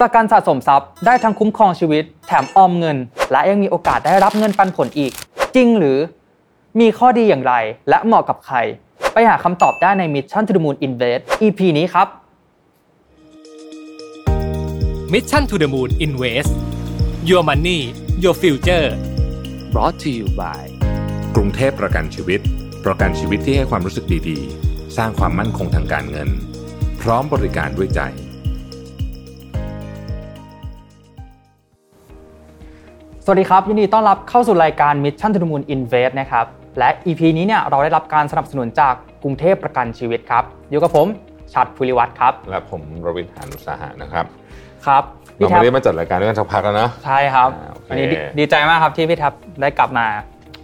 ประกันสะสมทรัพย์ได้ทั้งคุ้มครองชีวิต แถมออมเงิน และยังมีโอกาสได้รับเงินปันผลอีก จริงหรือ มีข้อดีอย่างไร และเหมาะกับใคร ไปหาคำตอบได้ใน Mission to the Moon Invest EP นี้ครับ Mission to the Moon Invest Your Money Your Future brought to you by กรุงเทพประกันชีวิต ประกันชีวิตที่ให้ความรู้สึกดีๆ สร้างความมั่นคงทางการเงิน พร้อมบริการด้วยใจ สวัสดีครับ ยินดีต้อนรับเข้าสู่รายการ Mission to the Moon Invest นะครับ และ EP นี้เนี่ยเราได้รับการสนับสนุนจากกรุงเทพประกันชีวิตครับ อยู่กับผมชัดภูริวัตรครับ และผมรวินหานุสาหะนะครับ ครับเราแท็ไม่บได้มาจัดรายการด้วยกันสักพักแล้วเนอะใช่ครับอ่าโอเควันนี้ดีดีใจมากครับที่พี่แท็บได้กลับมา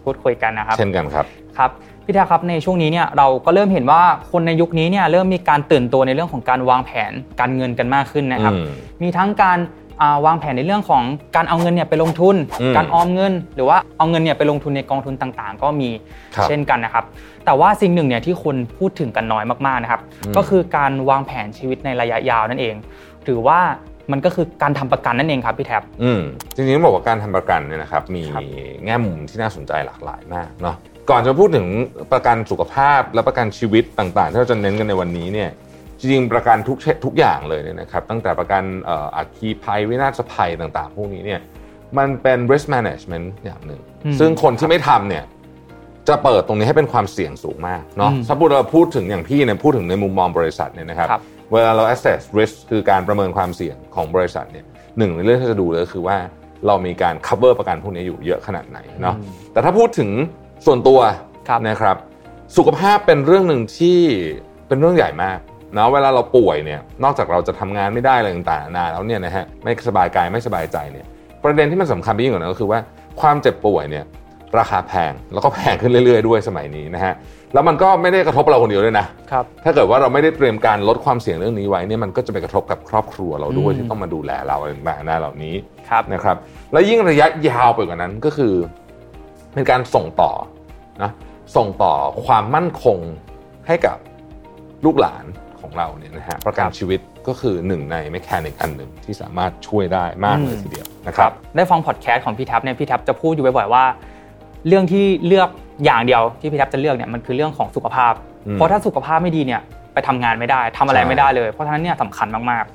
พูดคุยกันนะครับ เช่นกันครับครับพี่แท็บครับในช่วงนี้เนี่ยเราก็เริ่มเห็นว่าคนในยุคนี้เนี่ยเริ่มมีการตื่นตัวในเรื่องของการวางแผนการเงินกันมากขึ้นนะครับอืมมีทั้งการอ่า วางแผนในเรื่องของการเอาเงินเนี่ยไปลงทุนอืมการออมเงิน หรือว่าเอาเงินเนี่ยไปลงทุนในกองทุนต่างๆ ก็มีครับเช่นกันนะครับ แต่ว่าสิ่งหนึ่งเนี่ยที่คนพูดถึงกันน้อยมากๆนะครับอืมก็คือการวางแผนชีวิตในระยะยาวนั่นเองหรือว่ามันก็คือการทำประกันนั่นเองครับพี่แท็บอืมจริงๆต้องบอกว่าการทำประกันเนี่ยนะครับ มีครับแง่มุมที่น่าสนใจหลากหลายมากเนาะก่อนจะพูดถึงประกันสุขภาพและประกันชีวิตต่างๆ ที่เราจะเน้นกันในวันนี้เนี่ย จริงๆประกันทุกเชทุกอย่างเลยเนี่ยนะครับตั้งแต่ประกันเอ่ออัคคีภัยวินาศภัยต่างๆ พวกนี้เนี่ยมันเป็น risk management อย่างหนึ่งอืมซึ่งคนที่ไม่ทำเนี่ยจะเปิดตรงนี้ให้เป็นความเสี่ยงสูงมากเนาะอืมถ้าพูดเราพูดถึงอย่างพี่เนี่ยพูดถึงในมุมมองบริษัทเนี่ยนะครับครับเวลาเรา assess risk คือการประเมินความเสี่ยงของบริษัทเนี่ยหนึ่งในเรื่องที่จะดูเลยก็คือว่าเรามีการ cover ประกันพวกนี้อยู่เยอะขนาดไหนเนาะอืมแต่ถ้าพูดถึงส่วนตัวครับนะครับ สุขภาพเป็นเรื่องหนึ่งที่เป็นเรื่องใหญ่มากเนาะเวลาเราป่วยเนี่ยนอกจากเราจะทำงานไม่ได้อะไรต่างๆนานาแล้วเนี่ยนะฮะไม่สบายกายไม่สบายใจเนี่ยประเด็นที่มันสำคัญไปยิ่งกว่านั้นก็คือว่าความเจ็บป่วยเนี่ยราคาแพงแล้วก็แพงขึ้นเรื่อยๆด้วยสมัยนี้นะฮะแล้วมันก็ไม่ได้กระทบเราคนเดียวด้วยนะครับถ้าเกิดว่าเราไม่ได้เตรียมการลดความเสี่ยงเรื่องนี้ไว้เนี่ยมันก็จะไปกระทบกับครอบครัวเราด้วยอืมที่ต้องมาดูแลเราอะไรต่างๆนานาเหล่านี้ครับนะครับและยิ่งระยะยาวไปกว่านั้นก็คือเป็นการส่งต่อนะส่งต่อความมั่นคงให้กับลูกหลาน ของเราเนี่ยนะฮะประกันชีวิตก็คือหนึ่งในแมคานิกอันหนึ่งที่สามารถช่วยได้มากเลยทีเดียวนะครับได้ฟังพอดแคสต์ของพี่แท็บเนี่ยพี่แท็บจะพูดอยู่บ่อยๆว่า เรื่องที่เลือกอย่างเดียวที่พี่แท็บจะเลือกเนี่ยมันคือเรื่องของสุขภาพอืมเพราะถ้าสุขภาพไม่ดีเนี่ยไปทำงานไม่ได้ทำอะไรใช่ไม่ได้เลย เพราะฉะนั้นเนี่ยสำคัญมากๆ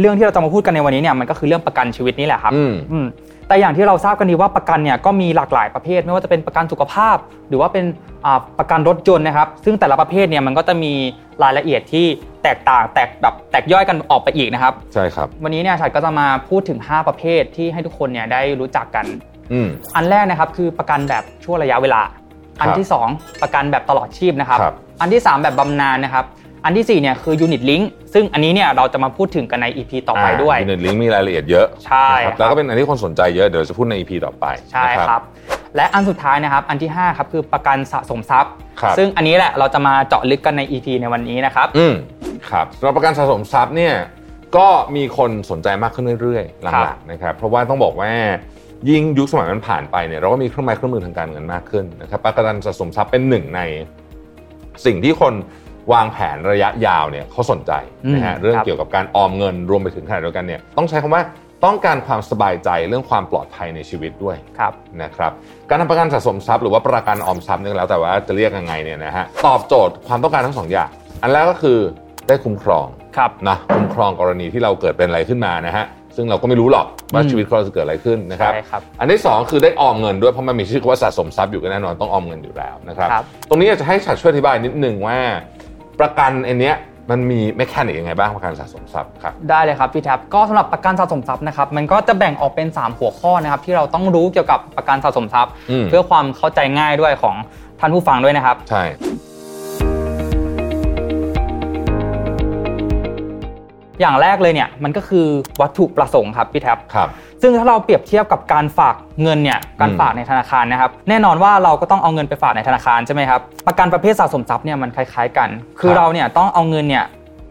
เรื่องที่เราจะมาพูดกันในวันนี้เนี่ยมันก็คือเรื่องประกันชีวิตนี่แหละครับอืมอืม แต่อย่างที่เราทราบกันดีว่าประกันเนี่ยก็มีหลากหลายประเภท ไม่ว่าจะเป็นประกันสุขภาพ หรือว่าเป็นอ่าประกันรถยนต์นะครับ ซึ่งแต่ละประเภทเนี่ยมันก็จะมีรายละเอียดที่แตกต่างแตกแบบแตกย่อยกันออกไปอีกนะครับ ใช่ครับ วันนี้เนี่ยฉันก็จะมาพูดถึง 5 ประเภทที่ให้ทุกคนเนี่ยได้รู้จักกันอืมอันแรกนะครับคือประกันแบบช่วงระยะเวลา อันที่ 2 ประกันแบบตลอดชีพนะครับครับอันที่ 3 แบบบำนาญนะครับ อันที่4เนี่ยคือยูนิตลิงซึ่งอันนี้เนี่ยเราจะมาพูดถึงกันใน EP ต่อไปด้วยยูนิตลิงมีรายละเอียดเยอะใช่นะครับแล้วก็เป็นอันที่คนสนใจเยอะเดี๋ยวจะพูดใน EP ต่อไปใช่นะครับและอันสุดท้ายนะครับอันที่5ครับคือประกันสะสมทรัพย์ครับซึ่งอันนี้แหละเราจะมาเจาะลึกกันใน EP ในวันนี้นะครับอืมครับสำหรับประกันสะสมทรัพย์เนี่ยก็มีคนสนใจมากขึ้นเรื่อยๆหครัลับงๆนะครับเพราะว่าต้องบอกว่ายิ่งยุคสมัยมันผ่านไปเนี่ยเราก็มีเครื่องไม้เครื่องมือทางการเงินมากขึ้นนะครับประกันสะสมทรัพย์เป็นหนึ่งในสิ่งที่คน วางแผนระยะยาวเนี่ยเขาสนใจนะฮะอืมเรื่องครับเกี่ยวกับการออมเงินรวมไปถึงขณะเดียวกันเนี่ยต้องใช้คำว่าต้องการความสบายใจเรื่องความปลอดภัยในชีวิตด้วยครับนะครับการทำประกันสะสมทรัพย์หรือว่าประกันออมทรัพย์เนี่ยแล้วแต่ว่าจะเรียกยังไงเนี่ยนะฮะตอบโจทย์ความต้องการทั้งสองอย่าง อันแรกก็คือได้คุ้มครองครับนะคุ้มครองกรณีที่เราเกิดเป็นอะไรขึ้นมานะฮะซึ่งเราก็ไม่รู้หรอกว่าอืมชีวิตเราจะเกิดอะไรขึ้นนะครับใช่ครับอันที่สองคือได้ออมเงินด้วยเพราะมันมีชื่อว่าสะสมทรัพย์อยู่ก็แน่นอนต้องออมเงินอยู่แล้วนะครับครับตรงนี้อยากจะให้ฉัดช่วยอธิบายนิดนึงว่า ประกันอันเนี้ยมันมีแมคานิกยังไงบ้างประกันสะสมทรัพย์ครับได้เลยครับพี่แท็บก็สำหรับประกันสะสมทรัพย์นะครับมันก็จะแบ่งออกเป็น 3 หัวข้อนะครับที่เราต้องรู้เกี่ยวกับประกันสะสมทรัพย์อืมเพื่อความเข้าใจง่ายด้วยของท่านผู้ฟังด้วยนะครับใช่ อย่างแรกเลยเนี่ยมันก็คือวัตถุประสงค์ครับพี่แท็บครับซึ่งถ้าเราเปรียบเทียบกับการฝากเงินเนี่ยการอืมฝากในธนาคารนะครับแน่นอนว่าเราก็ต้องเอาเงินไปฝากในธนาคารใช่ไหมครับประกันประเภทสะสมทรัพย์เนี่ยมันคล้าย ๆกัน คือเราเนี่ยต้องเอาเงินเนี่ย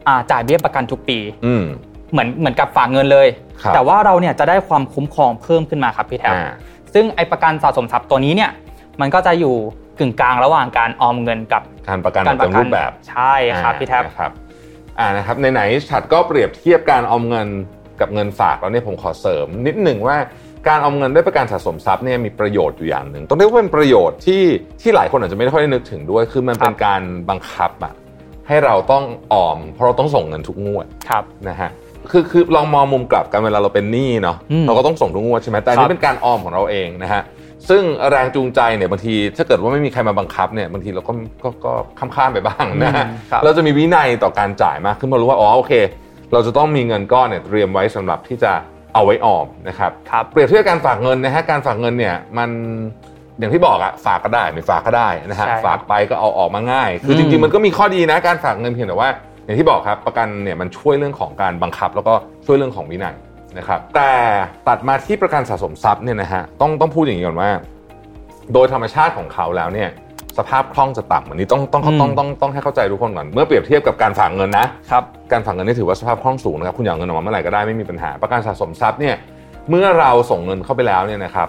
อ่าจ่ายเบี้ยประกันทุกปีอืมเหมือนเหมือนกับฝากเงินเลยครับแต่ว่าเราเนี่ยจะได้ความคุ้มครองเพิ่มขึ้นมาครับพี่แท็บอ่าซึ่งไอประกันสะสมทรัพย์ตัวนี้เนี่ยมันก็จะอยู่กกึ่งกลางระหว่างการออมเงินกับการประกันการปเต็ระมกัรูปแบบใช่ครับพี่แท็บนะครับ อ่านะครับไหนๆฉัดก็เปรียบเทียบการออมเงินกับเงินฝากแล้วเนี่ยผมขอเสริม นิดหนึ่งว่าการออมเงินด้วยประกันสะสมทรัพย์เนี่ยมีประโยชน์อยู่อย่างหนึ่งต้องเรียกว่าเป็นประโยชน์ที่ที่หลายคนอาจจะไม่ได้ค่อยได้นึกถึงด้วย คือมันเป็นการบังคับอะให้เราต้องออม เพราะเราต้องส่งเงินทุกงวดครับนะฮะคือคือลองมองมุมกลับกันเวลาเราเป็นหนี้เนาะอืมเราก็ต้องส่งทุกงวดใช่ไหมแต่อันครันี้บเป็นการออมของเราเองนะฮะ ซึ่งแรงจูงใจเนี่ยบางทีถ้าเกิดว่าไม่มีใครมาบังคับเนี่ยบางทีเราก็ก็ก็ข้ามข้ามๆไปบ้างนะฮะอืมครับเราจะมีวินัยต่อการจ่ายมากขึ้นมารู้ว่าอ๋อโอเค เราจะต้องมีเงินก้อนเนี่ยเตรียมไว้สำหรับที่จะเอาไว้ออมนะครับครับเปรียบเทียบการฝากเงินนะฮะการฝากเงินเนี่ยมันอย่างที่บอกอะฝากก็ได้ไม่ฝากก็ได้นะฮะใช่ครับฝากไปก็เอาออกมาง่าย คือมจริงๆมันก็มีข้อดีนะการฝากเงินเพียงแต่ว่า อย่างที่บอกครับประกันเนี่ยมันช่วยเรื่องของการบังคับ แล้วก็ช่วยเรื่องของวินัย นะครับแต่ตัดมาที่ประกันสะสมทรัพย์เนี่ยนะฮะต้องต้องพูดอย่างนี้ก่อนว่า โดยธรรมชาติของเขาแล้วเนี่ยสภาพคล่องจะต่ำอันนี้ต้องต้องอืมต้องต้องต้องให้เข้าใจทุกคนก่อน เมื่อเปรียบเทียบกับการฝากเงินนะครับการฝากเงินนี่ถือว่าสภาพคล่องสูงนะครับคุณอยากเอาเงินออกมาเมื่อไหร่ก็ได้ไม่มีปัญหา ประกันสะสมทรัพย์เนี่ยเมื่อเราส่งเงินเข้าไปแล้วเนี่ยนะครับ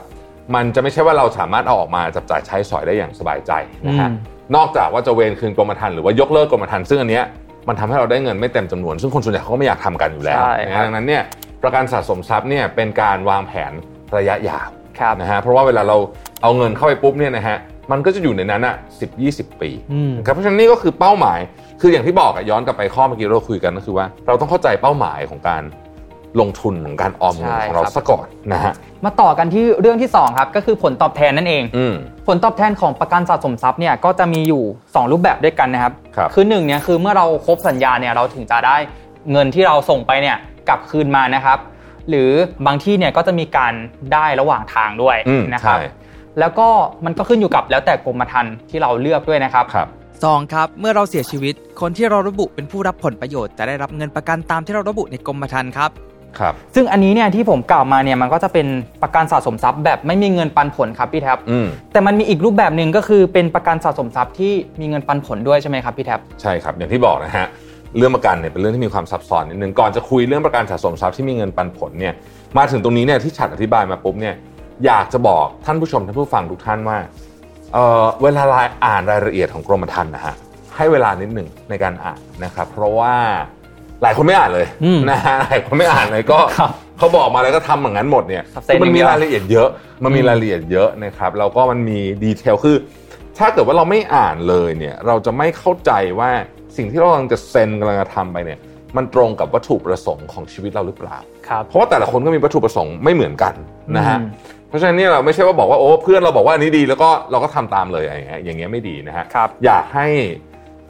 มันจะไม่ใช่ว่าเราสามารถเอาออกมาจับจ่ายใช้สอยได้อย่างสบายใจนะฮะอืมนอกจากว่าจะเวนคืนกรมธรรม์หรือว่ายกเลิกกรมธรรม์ซึ่งอันเนี้ยมันทำให้เราได้เงินไม่เต็มจำนวน ซึ่งคนส่วนใหญ่เขาก็ไม่อยากทำกันอยู่แล้วใช่นะฮะดังนั้นเนี่ย ประกันสะสมทรัพย์เนี่ยเป็นการวางแผนระยะยาวครับนะฮะเพราะว่าเวลาเราเอาเงินเข้าไปปุ๊บเนี่ยนะฮะมันก็จะอยู่ในนั้นอะสิบยี่สิบปีอืมนะครับเพราะฉะนั้นนี่ก็คือเป้าหมาย คืออย่างที่บอกอะย้อนกลับไปข้อเมื่อกี้เราคุยกันก็คือว่า เราต้องเข้าใจเป้าหมายของการลงทุนของการออมเงินใช่ของเราครับซะก่อนนะฮะมาต่อกันที่เรื่องที่สองครับ ก็คือผลตอบแทนนั่นเองอืมผลตอบแทนของประกันสะสมทรัพย์เนี่ยก็จะมีอยู่ 2 รูปแบบด้วยกันนะครับครับอหนึ่งเนี่ยคือเมื่อเราครบสัญญาเนี่ยเราถึงจะได้เงินที่เราส่งไปเนี่ย กลับคืนมานะครับ หรือบางที่เนี่ยก็จะมีการได้ระหว่างทางด้วยอืมนะครับใช่แล้วก็มันก็ขึ้นอยู่กับแล้วแต่กรมธรรม์ที่เราเลือกด้วยนะครับครับสองครับ เมื่อเราเสียชีวิต คนที่เราระบุเป็นผู้รับผลประโยชน์จะได้รับเงินประกันตามที่เราระบุในกรมธรรม์ครับครับซึ่งอันนี้เนี่ยที่ผมกล่าวมาเนี่ยมันก็จะเป็นประกันสะสมทรัพย์แบบไม่มีเงินปันผลครับพี่แท็บอืมแต่มันมีอีกรูปแบบหนึ่งก็คือเป็นประกันสะสมทรัพย์ที่มีเงินปันผลด้วยใช่ไหมครับพี่แท็บใช่ครับอย่างที่บอกนะฮะ เรื่องประกันเนี่ยเป็นเรื่องที่มีความซับซ้อนนิดนึงก่อนจะคุยเรื่องประกันสะสมทรัพย์ที่มีเงินปันผลเนี่ยมาถึงตรงนี้เนี่ยที่ฉัดอธิบายมาปุ๊บเนี่ยอยากจะบอกท่านผู้ชมท่านผู้ฟังทุกท่านว่าเอ่อเวลาอ่านรายละเอียดของกรมธรรม์นะฮะให้เวลานิดหนึ่งในการอ่านนะครับเพราะว่าหลายคนไม่อ่านเลยอืมนะฮะหลายคนไม่อ่านเลยก็ครับเขาบอกมาแล้วก็ทำอย่างนั้นหมดเนี่ยครับเซ็นคือมันมีอย่างเดียวรายละเอียดเยอะ มันมีอืมรายละเอียดเยอะนะครับแล้วก็มันมีดีเทลคือ ถ้าเกิดว่าเราไม่อ่านเลยเนี่ย เราจะไม่เข้าใจว่า สิ่งที่เรากำลังจะเซ็นกำลังจะทำไปเนี่ยมันตรงกับวัตถุประสงค์ของชีวิตเราหรือเปล่าครับเพราะว่าแต่ละคนก็มีวัตถุประสงค์ไม่เหมือนกันนะฮะอืมเพราะฉะนั้นเนี่ยเราไม่ใช่ว่าบอกว่าโอ้เพื่อนเราบอกว่าอันนี้ดีแล้วก็เราก็ทำตามเลยอย่างเงี้ยอย่างเงี้ยไม่ดีนะฮะครับอยากให้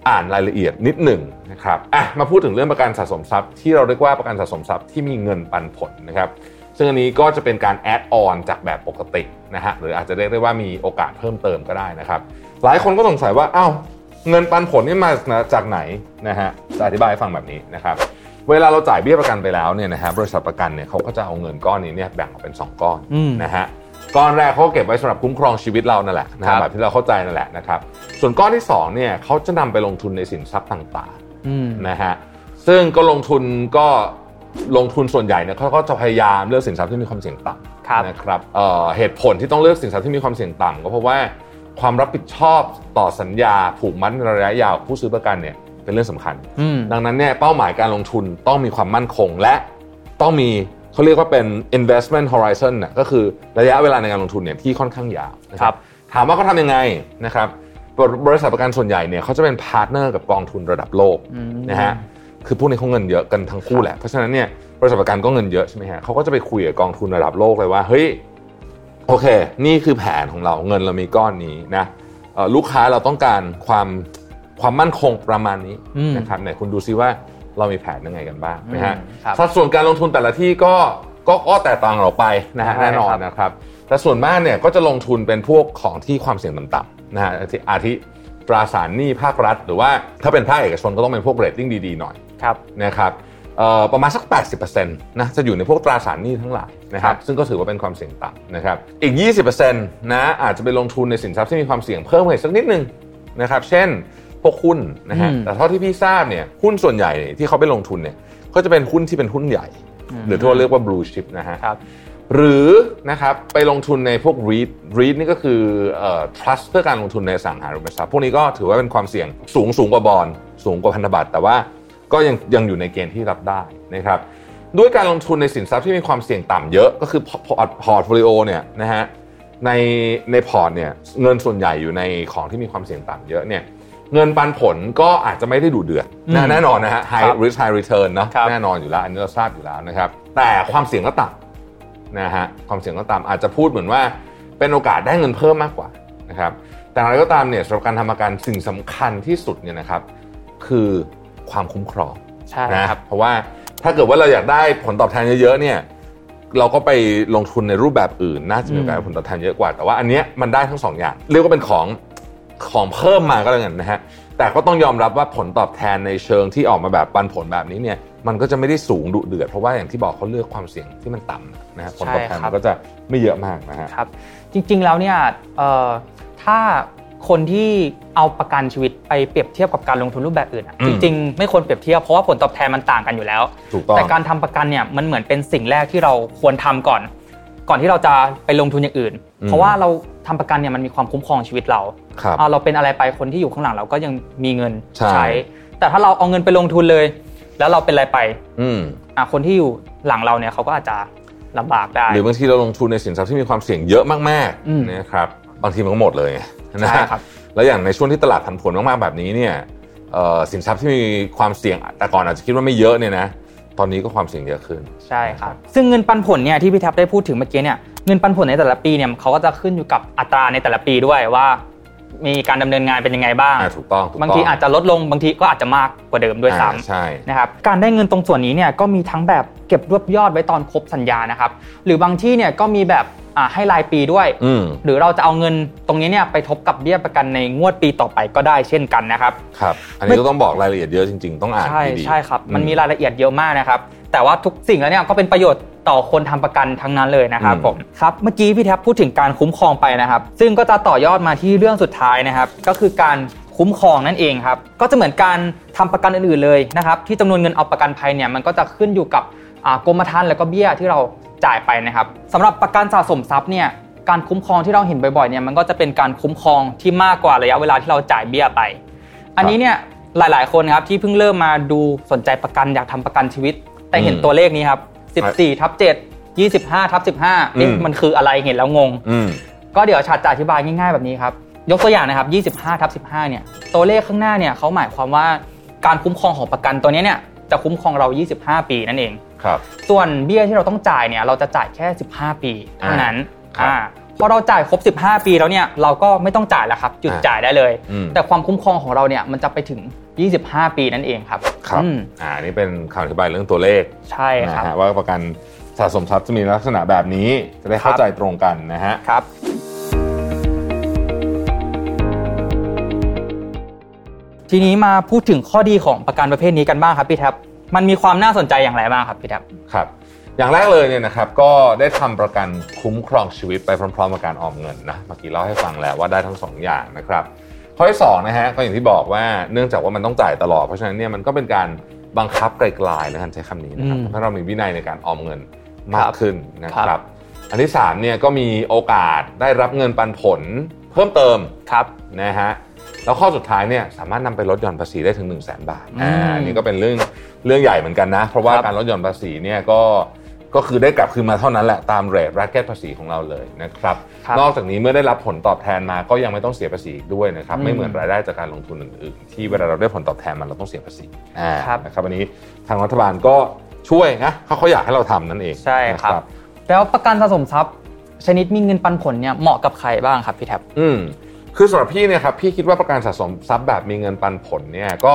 อ่านรายละเอียดนิดหนึ่งนะครับอะมาพูดถึงเรื่องประกันสะสมทรัพย์ ที่เราเรียกว่าประกันสะสมทรัพย์ที่มีเงินปันผลนะครับ ซึ่งอันนี้ก็จะเป็นการแอดออนจากแบบปกตินะฮะหรืออาจจะเรียกได้ว่ามีโอกาสเพิ่มเติมก็ได้นะครับ หลายคนก็สงสัยว่าอ้าว เงินปันผลนี่มาจากไหนนะฮะจะอธิบายให้ฟังแบบนี้นะครับเวลาเราจ่ายเบี้ยประกันไปแล้วเนี่ยนะฮะบริษัทประกันเนี่ยเขาก็จะเอาเงินก้อนนี้เนี่ยแบ่งออกเป็น 2 ก้อนอืมนะฮะก้อนแรกเขาก็เก็บไว้สำหรับคุ้มครองชีวิตเรานั่นแหละนะครัฮะบแบบที่เราเข้าใจนั่นแหละนะครับส่วนก้อนที่2เนี่ยเขาจะนำไปลงทุนในสินทรัพย์ต่างอืมๆนะฮะซึ่งก็ลงทุนก็ลงทุนส่วนใหญ่เนี่ยเขาก็จะพยายามเลือกสินทรัพย์ที่มีความเสี่ยงต่ำครับนะครับเอ่อเหตุผลที่ต้องเลือกสินทรัพย์ที่มีความเสี่ยงต่ำก็เพราะว่า ความรับผิดชอบต่อสัญญาผูกมัดในระยะยาวของผู้ซื้อประกันเนี่ยเป็นเรื่องสำคัญอืมดังนั้นเนี่ยเป้าหมายการลงทุนต้องมีความมั่นคงและต้องมีเขาเรียกว่าเป็น investment horizon น่ะก็คือระยะเวลาในการลงทุนเนี่ยที่ค่อนข้างยาวนะครับครับถามว่าเขาทำยังไงนะครับบริบริษัทประกันส่วนใหญ่เนี่ยเขาจะเป็นพาร์ทเนอร์กับกองทุนระดับโลกอืมนะฮะคือพวกนี้เขาเงินเยอะกันทั้งคู่แหละเพราะฉะนั้นเนี่ยบริษัทประกันก็เงินเยอะใช่ไหมฮะเขาก็จะไปคุยกับกองทุนระดับโลกเลยว่าเฮ้ย โอเค นี่คือแผนของเราเงินเรามีก้อนนี้นะเอ่อลูกค้าเราต้องการความความมั่นคงประมาณนี้อืมนะครับไหนคุณดูซิว่าเรามีแผนยังไงกันบ้างนะฮะอืมครับสัดส่วนการลงทุนแต่ละที่ก็ก็ก็แตกต่างเราไปนะฮะใช่แน่นอนครับนะครับแต่ส่วนมากเนี่ยก็จะลงทุนเป็นพวกของที่ความเสี่ยงต่ำๆนะฮะอาทิอาทิตราสารหนี้ภาครัฐ หรือว่าถ้าเป็นภาคเอกชนก็ต้องเป็นพวกเรตติ้งดีๆหน่อยครับนะครับเอ่อ ประมาณสัก 80%นะจะอยู่ในพวกตราสารหนี้ทั้งหลายนะครับครับซึ่งก็ถือว่าเป็นความเสี่ยงต่ำนะครับอีก 20%นะอาจจะไปลงทุนในสินทรัพย์ที่มีความเสี่ยงเพิ่มขึ้นอีกสักนิดนึงนะครับเช่นพวกหุ้นนะฮะอืมแต่เท่าที่พี่ทราบเนี่ยหุ้นส่วนใหญ่ที่เขาไปลงทุนเนี่ยก็จะเป็นหุ้นที่เป็นหุ้นใหญ่ หรือที่เราเรียกว่า blue chip นะฮะครับหรือนะครับไปลงทุนในพวก REIT REIT นี่ก็คือเอ่อ trust เพื่อการลงทุนในอสังหาริมทรัพย์พวกนี้ก็ถือว่าเป็นความเสี่ยงสูงสูงกว่าบอลสูงกว่าพันธบัตรแต่ว่า ก็ยังยังอยู่ในเกณฑ์ที่รับได้นะครับด้วยการลงทุนในสินทรัพย์ที่มีความเสี่ยงต่ำเยอะก็คือพอร์ต portfolio เนี่ยนะฮะในในพอร์ตเนี่ยเงินส่วนใหญ่อยู่ในของที่มีความเสี่ยงต่ำเยอะเนี่ยเงินปันผลก็อาจจะไม่ได้ดุเดือดอืมนะแน่นอนนะฮะ high ครับ risk high return เนอะครับแน่นอนอยู่แล้วอันนี้เราทราบอยู่แล้วนะครับแต่ความเสี่ยงก็ต่ำนะฮะความเสี่ยงก็ต่ำอาจจะพูดเหมือนว่าเป็นโอกาสได้เงินเพิ่มมากกว่านะครับแต่อะไรก็ตามเนี่ยสำหรับการทำประกันสิ่งสำคัญที่สุดเนี่ยนะครับคือ ความคุ้มครองใช่นะครับเพราะว่าถ้าเกิดว่าเราอยากได้ผลตอบแทนเยอะๆเนี่ยเราก็ไปลงทุนในรูปแบบอื่นน่าจะมีโอกาสได้ผลตอบแทนเยอะกว่า แต่ว่าอันเนี้ยมันได้ทั้งสองอย่าง เรียกว่าเป็นของของเพิ่มมาก็แล้วกันนะฮะแต่ก็ต้องยอมรับว่าผลตอบแทนในเชิงที่ออกมาแบบปันผลแบบนี้เนี่ยมันก็จะไม่ได้สูงดุเดือดเพราะว่าอย่างที่บอกเขาเลือกความเสี่ยงที่มันต่ำนะฮะผลตอบแทนใช่ครับมันก็จะไม่เยอะมากนะฮะครับจริงๆแล้วเนี่ยเอ่อถ้า คนที่เอาประกันชีวิตไปเปรียบเทียบกับการลงทุนรูปแบบอื่นอะอืมจริงๆ ไม่ควรเปรียบเทียบเพราะว่าผลตอบแทนมันต่างกันอยู่แล้วถูกต้องแต่การทำประกันเนี่ยมันเหมือนเป็นสิ่งแรกที่เราควรทำก่อน ก่อนที่เราจะไปลงทุนอย่างอื่นอืมเพราะว่าเราทำประกันเนี่ยมันมีความคุ้มครองชีวิตเราครับอ่าเราเป็นอะไรไปคนที่อยู่ข้างหลังเราก็ยังมีเงินใช่แต่ถ้าเราเอาเงินไปลงทุนเลย แล้วเราเป็นอะไรไปอืมอ่าคนที่อยู่หลังเราเนี่ยเขาก็อาจจะลำบากได้ หรือบางทีเราลงทุนในสินทรัพย์ที่มีความเสี่ยงเยอะมากอืมๆนะครับบางทีมันก็หมดเลยไง นะใช่ฮะครับแล้วอย่างในช่วงที่ตลาดผันผวนมากๆแบบนี้เนี่ยเอ่อสินทรัพย์ที่มีความเสี่ยงแต่ก่อนอาจจะคิดว่าไม่เยอะเนี่ยนะตอนนี้ก็ความเสี่ยงเยอะขึ้นใช่ครับซึ่งเงินปันผลเนี่ยที่พี่แท็บได้พูดถึงเมื่อกี้เนี่ยเงินปันผลในแต่ละปีเนี่ยเขาก็จะขึ้นอยู่กับอัตราในแต่ละปีด้วยว่า มีการดำเนินงานเป็นยังไงบ้างอ่าถูกต้องถูกต้องบางทีอาจจะลดลงบางทีก็อาจจะมากกว่าเดิมด้วยซ้อ่าใช่ำนะครับการได้เงินตรงส่วนนี้เนี่ยก็มีทั้งแบบเก็บรวบยอดไว้ตอนครบสัญญานะครับหรือบางที่เนี่ยก็มีแบบอ่าให้รายปีด้วยอืมหรือเราจะเอาเงินตรงนี้เนี่ยไปทบกับเบี้ยประกันในงวดปีต่อไปก็ได้เช่นกันนะครับครับ อันนี้ก็ต้องบอกรายละเอียดเยอะจริง ๆ ต้องอ่านใช่ดีๆใช่ครับมันมีอืรายละเอียดเยอะมากนะครับ แต่ว่าทุกสิ่งแล้วเนี่ยก็เป็นประโยชน์ต่อคนทำประกันทั้งนั้นเลยนะครับอืมผมครับเมื่อกี้พี่แท็บพูดถึงการคุ้มครองไปนะครับ ซึ่งก็จะต่อยอดมาที่เรื่องสุดท้ายนะครับ ก็คือการคุ้มครองนั่นเองครับก็จะเหมือนการทำประกันอื่นๆเลยนะครับ ที่จำนวนเงินเอาประกันภัยเนี่ยมันก็จะขึ้นอยู่กับอ่ากรมธรรม์แล้วก็เบี้ยที่เราจ่ายไปนะครับสำหรับประกันสะสมทรัพย์เนี่ยการคุ้มครองที่เราเห็นบ่อยๆเนี่ยมันก็จะเป็นการคุ้มครองที่มากกว่าระยะเวลาที่เราจ่ายเบี้ยไป อันนี้เนี่ยหลาย ๆ คนครับที่เพิ่งเริ่มมาดูสนใจประกันอยากทำประกันชีวิต แต่เห็นอืมตัวเลขนี้ครับ14ทับ7 25ทับ15เอ๊ะอืมมันคืออะไรเห็นแล้วงงอืมก็เดี๋ยวชาติจะอธิบายง่ายๆแบบนี้ครับยกตัวอย่างนะครับ25ทับ15เนี่ยตัวเลขข้างหน้าเนี่ยเขาหมายความว่าการคุ้มครองของประกันตัวเนี้ยเนี่ยจะคุ้มครองเรา 25 ปีนั่นเองครับ ส่วนเบี้ยที่เราต้องจ่ายเนี่ยเราจะจ่ายแค่ 15 ปีเท่านั้นครับอ่าพ อเราจ่ายครบ 15 ปีแล้วเนี่ยเราก็ไม่ต้องจ่ายแล้วครับหยุดอ่าจ่ายได้เลยอืมแต่ความคุ้มครองของเราเนี่ยมันจะไปถึง 25 ปีนั่นเองครับครับอืมอ่าอันนี่เป็นคำอธิบายเรื่องตัวเลขใช่คนะรับฮะว่าประกันสะสมทรัพย์จะมีลักษณะแบบนี้จะได้เข้าครับใจตรงกันนะฮะครับทีนี้มาพูดถึงข้อดีของประกันประเภทนี้กันบ้างครับพี่แท็บมันมีความน่าสนใจอย่างไรบ้างครับพี่แท็บครับ อย่างแรกเลยเนี่ยนะครับก็ได้ทำประกันคุ้มครองชีวิตไปพร้อมๆกับการออมเงินนะเมื่อกี้เล่าให้ฟังแล้วว่าได้ทั้งสองอย่างนะครับข้อที่สองนะฮะก็อย่างที่บอกว่าเนื่องจากว่ามันต้องจ่ายตลอดเพราะฉะนั้นเนี่ยมันก็เป็นการบังคับไกลๆนะกันใช้คำนี้นะครับอืมทำให้เรามีวินัยในการออมเงินมากขึ้นนะคครัรับบอันที่สามเนี่ยก็มีโอกาสได้รับเงินปันผลเพิ่มเติมครับนะฮะแล้วข้อสุดท้ายเนี่ยสามารถนำไปลดหย่อนภาษีได้ถึง 1 0 0 0 0แบาทอืมอ่าอันนี่ก็เป็นเรื่องเรื่องใหญ่เหมือนกันนะ เพราะว่าครับการลดหย่อนภาษีเนี่ยก็ ก็คือได้กลับคืนมาเท่านั้นแหละตามเรทรักเก็ตภาษีของเราเลยนะครับครับนอกจากนี้เมื่อได้รับผลตอบแทนมาก็ยังไม่ต้องเสียภาษีอีกด้วยนะครับอืมไม่เหมือนรายได้จากการลงทุนอื่นๆ ที่เวลาเราได้ผลตอบแทนมันเราต้องเสียภาษีอ่าครับนะครับอันนี้ทางรัฐบาลก็ช่วยนะเขาเขาอยากให้เราทำนั่นเองใช่ครับนะแล้วประกันสะสมทรัพย์ชนิดมีเงินปันผลเนี่ยเหมาะกับใครบ้างครับพี่แท็บอืมคือสำหรับพี่เนี่ยครับพี่คิดว่าประกันสะสมทรัพย์แบบมีเงินปันผลเนี่ยก็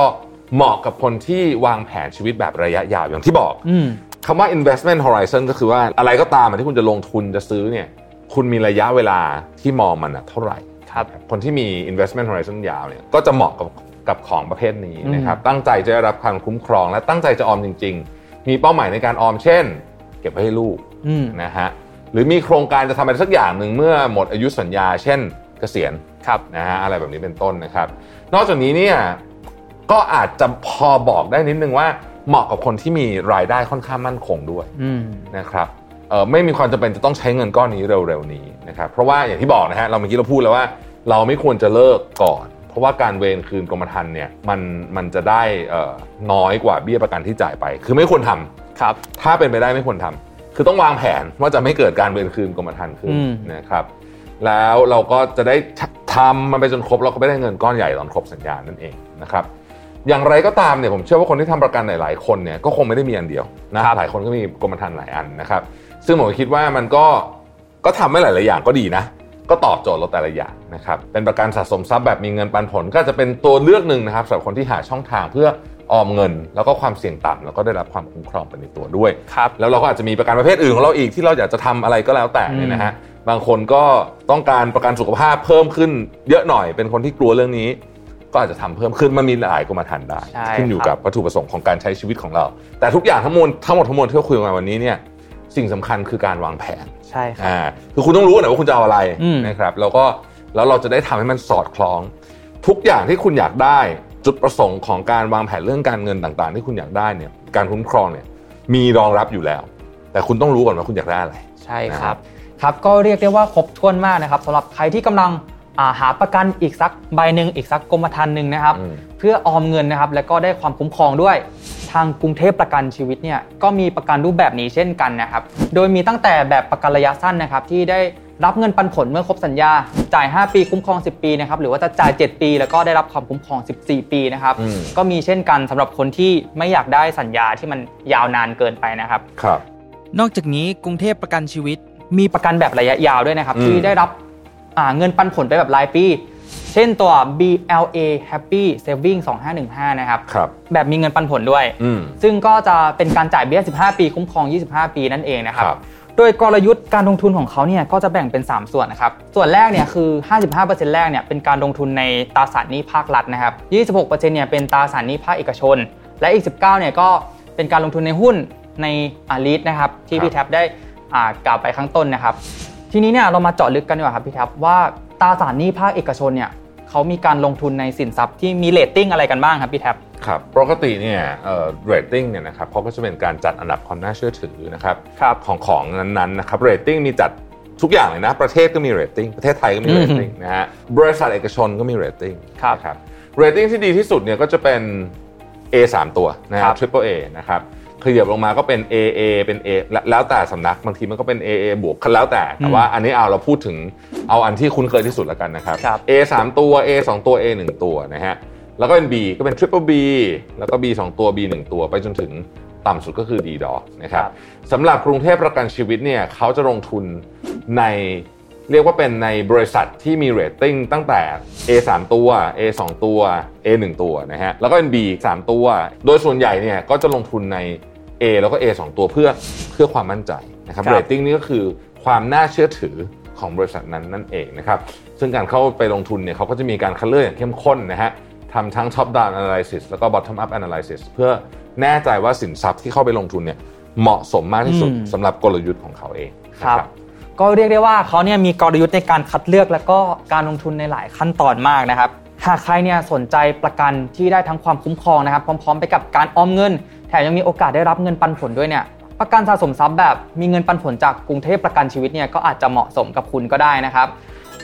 เหมาะกับคนที่วางแผนชีวิตแบบระยะยาวอย่างที่บอกอืม คำว่า investment horizon ก็คือว่าอะไรก็ตามอะที่คุณจะลงทุนจะซื้อเนี่ยคุณมีระยะเวลาที่มองมันอะเท่าไหร่ครับคนที่มี investment horizon ยาวเนี่ยก็จะเหมาะกับกับของประเภทนี้นะครับตั้งใจจะได้รับความคุ้มครอง และตั้งใจจะออมจริง ๆ มีเป้าหมายในการออมเช่น เก็บไว้ให้ลูกอืมนะฮะหรือมีโครงการจะทำอะไรสักอย่างหนึ่งเมื่อหมดอายุสัญญา เช่นเกษียณครับนะฮะอะไรแบบนี้เป็นต้นนะครับ นอกจากนี้เนี่ยก็อาจจะพอบอกได้นิดนึงว่า เหมาะกับคนที่มีรายได้ค่อนข้างมั่นคงด้วยอืมนะครับเอ่อไม่มีความจำเป็นจะต้องใช้เงินก้อนนี้เร็วๆนี้นะครับเพราะว่าอย่างที่บอกนะฮะเราเมื่อกี้เราพูดแล้วว่า เราไม่ควรจะเลิกก่อน เพราะว่าการเวรคืนกรมธรรม์เนี่ยมันมันจะได้เอ่อน้อยกว่าเบี้ยประกันที่จ่ายไป คือไม่ควรทำครับ ถ้าเป็นไปได้ไม่ควรทำคือต้องวางแผนว่าจะไม่เกิดการเวรคืนกรมธรรม์ขึ้นอืมนะครับ แล้วเราก็จะได้ทำมันไปจนครบเราก็ไม่ได้เงินก้อนใหญ่ตอนครบสัญญานั่นเองนะครับ อย่างไรก็ตามเนี่ยผมเชื่อว่าคนที่ทำประกันหลาย ๆ คนเนี่ยก็คงไม่ได้มีอันเดียวนะหลายคนก็มีกรมธรรม์หลายอันนะครับ ซึ่งผมคิดว่ามันก็ก็ทำให้หลาย ๆ อย่างก็ดีนะ ก็ตอบโจทย์เราแต่ละอย่างนะครับเป็นประกันสะสมทรัพย์แบบมีเงินปันผล ก็จะเป็นตัวเลือกหนึ่งนะครับสำหรับคนที่หาช่องทางเพื่อออมเงิน แล้วก็ความเสี่ยงต่ำแล้วก็ได้รับความคุ้มครองไปในตัวด้วยครับแล้วเราก็อาจจะมีประกันประเภทอื่นของเราอีกที่เราอยากจะทำอะไรก็แล้วแต่เนี่ยนะฮะบางคนก็ต้องการประกันสุขภาพเพิ่มขึ้นเยอะหน่อยเป็นคนที่กลัวเรื่องนี้ ก็อาจจะทำเพิ่มขึ้นมันมีหลายกรมธรรม์ได้ใช่ขึ้นอยู่ครักับบวัตถุประสงค์ของการใช้ชีวิตของเรา แต่ทุกอย่างทั้งมวลทั้งหมดทั้งมวลที่เราคุยกันมาวันนี้เนี่ยสิ่งสำคัญคือการวางแผนใช่ครับอ่าคือคุณต้องรู้ก่อนนะว่าคุณจะเอาอะไรอืมนะครับแล้วก็แล้วเราจะได้ทำให้มันสอดคล้อง ทุกอย่างที่คุณอยากได้จุดประสงค์ของการวางแผนเรื่องการเงินต่างๆ ที่คุณอยากได้เนี่ยการคุ้มครองเนี่ยมีรองรับอยู่แล้ว แต่คุณต้องรู้ก่อนว่าคุณอยากได้อะไรใช่นะคครัรับบครับก็เรียกได้ว่าครบถ้วนมากนะครับสำหรับใครที่กำลังอ่า หาประกันอีกสักใบหนึ่งอีกสักกรมธรรม์หนึ่งนะครับอืมเพื่อออมเงินนะครับ แล้วก็ได้ความคุ้มครองด้วย ทางกรุงเทพประกันชีวิตเนี่ยก็มีประกันรูปแบบนี้เช่นกันนะครับ โดยมีตั้งแต่แบบประกันระยะสั้นนะครับ ที่ได้รับเงินปันผลเมื่อครบสัญญา จ่าย 5 ปีคุ้มครอง 10 ปีนะครับหรือว่าจะจ่าย 7 ปี แล้วก็ได้รับความคุ้มครอง 14 ปีนะครับอืมก็มีเช่นกันสำหรับคนที่ไม่อยากได้สัญญาที่มันยาวนานเกินไปนะครับครับ นอกจากนี้กรุงเทพประกันชีวิตมีประกันแบบระยะยาวด้วยนะครับอืมที่ได้รับอ่า เงินปันผลไปแบบรายปี เช่นตัว BLA Happy Saving 2515 นะครับครับแบบมีเงินปันผลด้วยอืมซึ่งก็จะเป็นการจ่ายเบี้ย 15 ปี คุ้มครอง 25 ปีนั่นเองนะครับครับโดยกลยุทธ์การลงทุนของเขาเนี่ยก็จะแบ่งเป็น 3 ส่วนนะครับ ส่วนแรกเนี่ยคือ 55%แรกเนี่ยเป็นการลงทุนในตราสารหนี้ภาครัฐนะครับ 26%เนี่ยเป็นตราสารหนี้ภาคเอกชน และอีก 19เนี่ยก็เป็นการลงทุนในหุ้นในอาลีดนะครับที่พี่แท็บได้อ่ากล่าวไปข้างต้นนะครับ ทีนี้เนี่ยเรามาเจาะลึกกันดีกว่าครับพี่แท็บว่าตราสารหนี้ภาคเอกชนเนี่ยเขามีการลงทุนในสินทรัพย์ที่มีเรตติ้งอะไรกันบ้างครับพี่แท็บครับปกติเนี่ยเอ่อเรตติ้งเนี่ยนะครับเขาก็จะเป็นการจัดอันดับความน่าเชื่อถือนะครับครับของของนั้นๆนะครับเรตติ้งมีจัดทุกอย่างเลยนะ ประเทศก็มีเรตติ้งประเทศไทยก็มีเรตติ้งนะฮะบริษัทเอกชนก็มีเรตติ้งครับนะครับเรตติ้งที่ดีที่สุดเนี่ยก็จะเป็น A 3 ตัวนะคครับ Triple A นะครับ ขยับลงมาก็เป็น AA เป็น A และแล้วแต่สำนักบางทีมันก็เป็น AA บวกแล้วแต่แต่ว่าอันนี้เอาเราพูดถึงเอาอันที่คุ้นเคยที่สุดแล้วกันนะครับครับ A 3 ตัว A 2 ตัว A 1 ตัวนะฮะแล้วก็เป็น B ก็เป็น Triple B แล้วก็ B 2 ตัว B 1 ตัว ไปจนถึงต่ำสุดก็คือ D ดอนะครับครับสำหรับกรุงเทพประกันชีวิตเนี่ยเขาจะลงทุนใน เรียกว่าเป็นในบริษัทที่มีเรตติ้งตั้งแต่ A 3ตัว A 2ตัว A 1ตัวนะฮะแล้วก็เป็น B 3ตัว โดยส่วนใหญ่เนี่ยก็จะลงทุนใน A แล้วก็ A 2ตัวเพื่อเพื่อความมั่นใจนะครับครับเรตติ้งนี่ก็คือความน่าเชื่อถือของบริษัทนั้นนั่นเองนะครับซึ่งการเข้าไปลงทุนเนี่ยเขาก็จะมีการคัดเลือกอย่างเข้มข้นนะฮะทำทั้ง top down analysis แล้วก็ bottom up analysis เพื่อแน่ใจว่าสินทรัพย์ที่เข้าไปลงทุนเนี่ยเหมาะสมมากที่สุดอืมสำหรับกลยุทธ์ของเขาเองคนะรับ ก็เรียกได้ว่าเขาเนี่ยมีกลยุทธ์ในการคัดเลือกแล้วก็การลงทุนในหลายขั้นตอนมากนะครับ หากใครเนี่ยสนใจประกันที่ได้ทั้งความคุ้มครองนะครับ พร้อม ๆ ไปกับการออมเงิน แถมยังมีโอกาสได้รับเงินปันผลด้วยเนี่ยประกันสะสมทรัพย์แบบมีเงินปันผลจากกรุงเทพประกันชีวิตเนี่ยก็อาจจะเหมาะสมกับคุณก็ได้นะครับ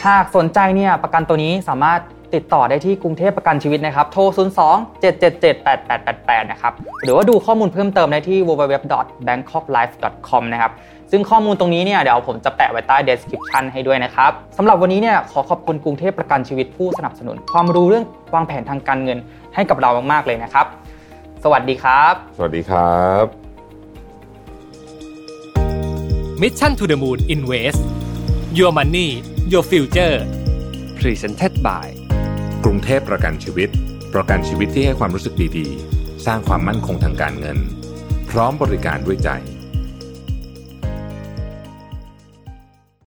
หากสนใจเนี่ยประกันตัวนี้สามารถ ติดต่อได้ที่กรุงเทพประกันชีวิตนะครับ โทร 02 777 8888 นะครับ หรือว่าดูข้อมูลเพิ่มเติมได้ที่ www.bangkoklife.com นะครับ ซึ่งข้อมูลตรงนี้เนี่ยเดี๋ยวผมจะแปะไว้ใต้ description ให้ด้วยนะครับสำหรับวันนี้เนี่ยขอขอบคุณกรุงเทพประกันชีวิตผู้สนับสนุน ความรู้เรื่องวางแผนทางการเงินให้กับเรามากๆเลยนะครับ สวัสดีครับ สวัสดีครับ Mission to the Moon Invest Your Money Your Future Presented by กรุงเทพประกันชีวิต ประกันชีวิตที่ให้ความรู้สึกดีๆ สร้างความมั่นคงทางการเงิน พร้อมบริการด้วยใจ